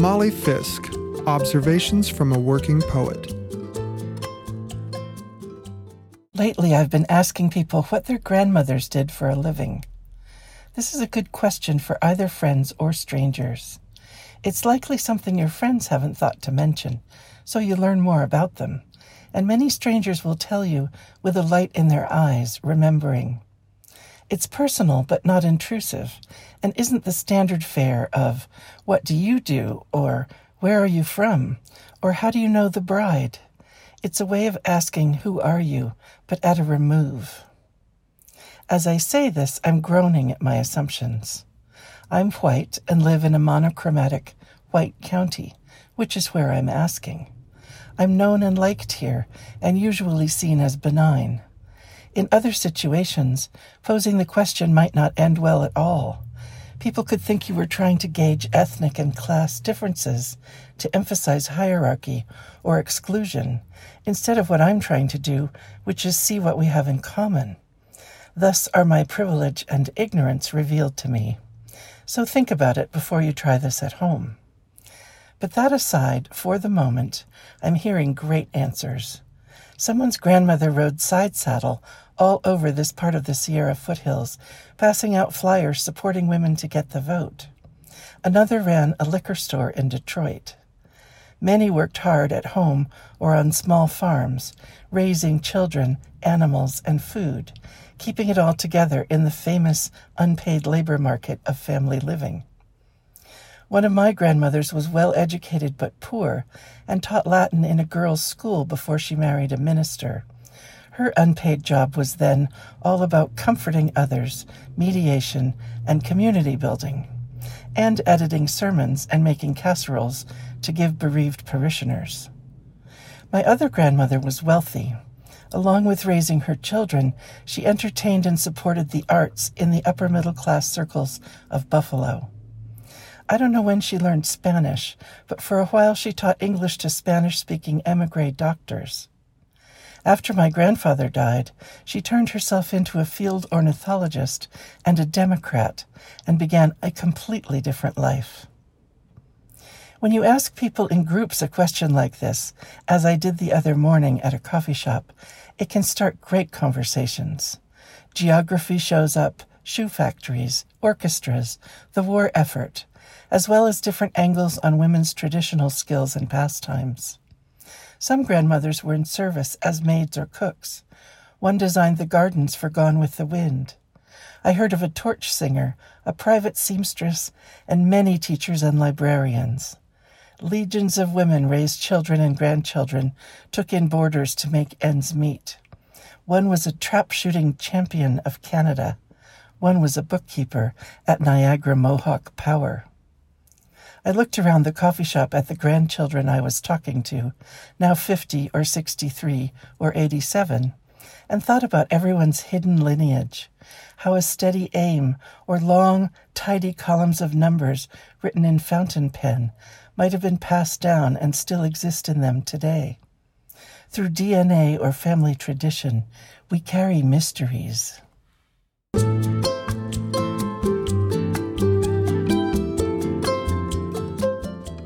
Molly Fisk Observations from a Working Poet. Lately, I've been asking people what their grandmothers did for a living. This is a good question for either friends or strangers. It's likely something your friends haven't thought to mention, so you learn more about them. And many strangers will tell you with a light in their eyes, remembering. It's personal but not intrusive, and isn't the standard fare of, What do you do? or Where are you from? or How do you know the bride? It's a way of asking, Who are you? but at a remove. As I say this, I'm groaning at my assumptions. I'm white and live in a monochromatic white county, which is where I'm asking. I'm known and liked here, and usually seen as benign. In other situations, posing the question might not end well at all. People could think you were trying to gauge ethnic and class differences to emphasize hierarchy or exclusion, instead of what I'm trying to do, which is see what we have in common. Thus are my privilege and ignorance revealed to me. So think about it before you try this at home. But that aside, for the moment, I'm hearing great answers. Someone's grandmother rode side saddle all over this part of the Sierra foothills, passing out flyers supporting women to get the vote. Another ran a liquor store in Detroit. Many worked hard at home or on small farms, raising children, animals, and food, keeping it all together in the famous unpaid labor market of family living. One of my grandmothers was well educated but poor and taught Latin in a girls' school before she married a minister. Her unpaid job was then all about comforting others, mediation, and community building, and editing sermons and making casseroles to give bereaved parishioners. My other grandmother was wealthy. Along with raising her children, she entertained and supported the arts in the upper middle class circles of Buffalo. I don't know when she learned Spanish, but for a while she taught English to Spanish speaking emigre doctors. After my grandfather died, she turned herself into a field ornithologist and a Democrat and began a completely different life. When you ask people in groups a question like this, as I did the other morning at a coffee shop, it can start great conversations. Geography shows up, shoe factories, orchestras, the war effort, as well as different angles on women's traditional skills and pastimes. Some grandmothers were in service as maids or cooks. One designed the gardens for Gone with the Wind. I heard of a torch singer, a private seamstress, and many teachers and librarians. Legions of women raised children and grandchildren, took in boarders to make ends meet. One was a trap shooting champion of Canada. One was a bookkeeper at Niagara Mohawk Power. I looked around the coffee shop at the grandchildren I was talking to, now 50 or 63 or 87, and thought about everyone's hidden lineage, how a steady aim or long, tidy columns of numbers written in fountain pen might have been passed down and still exist in them today. Through DNA or family tradition, we carry mysteries.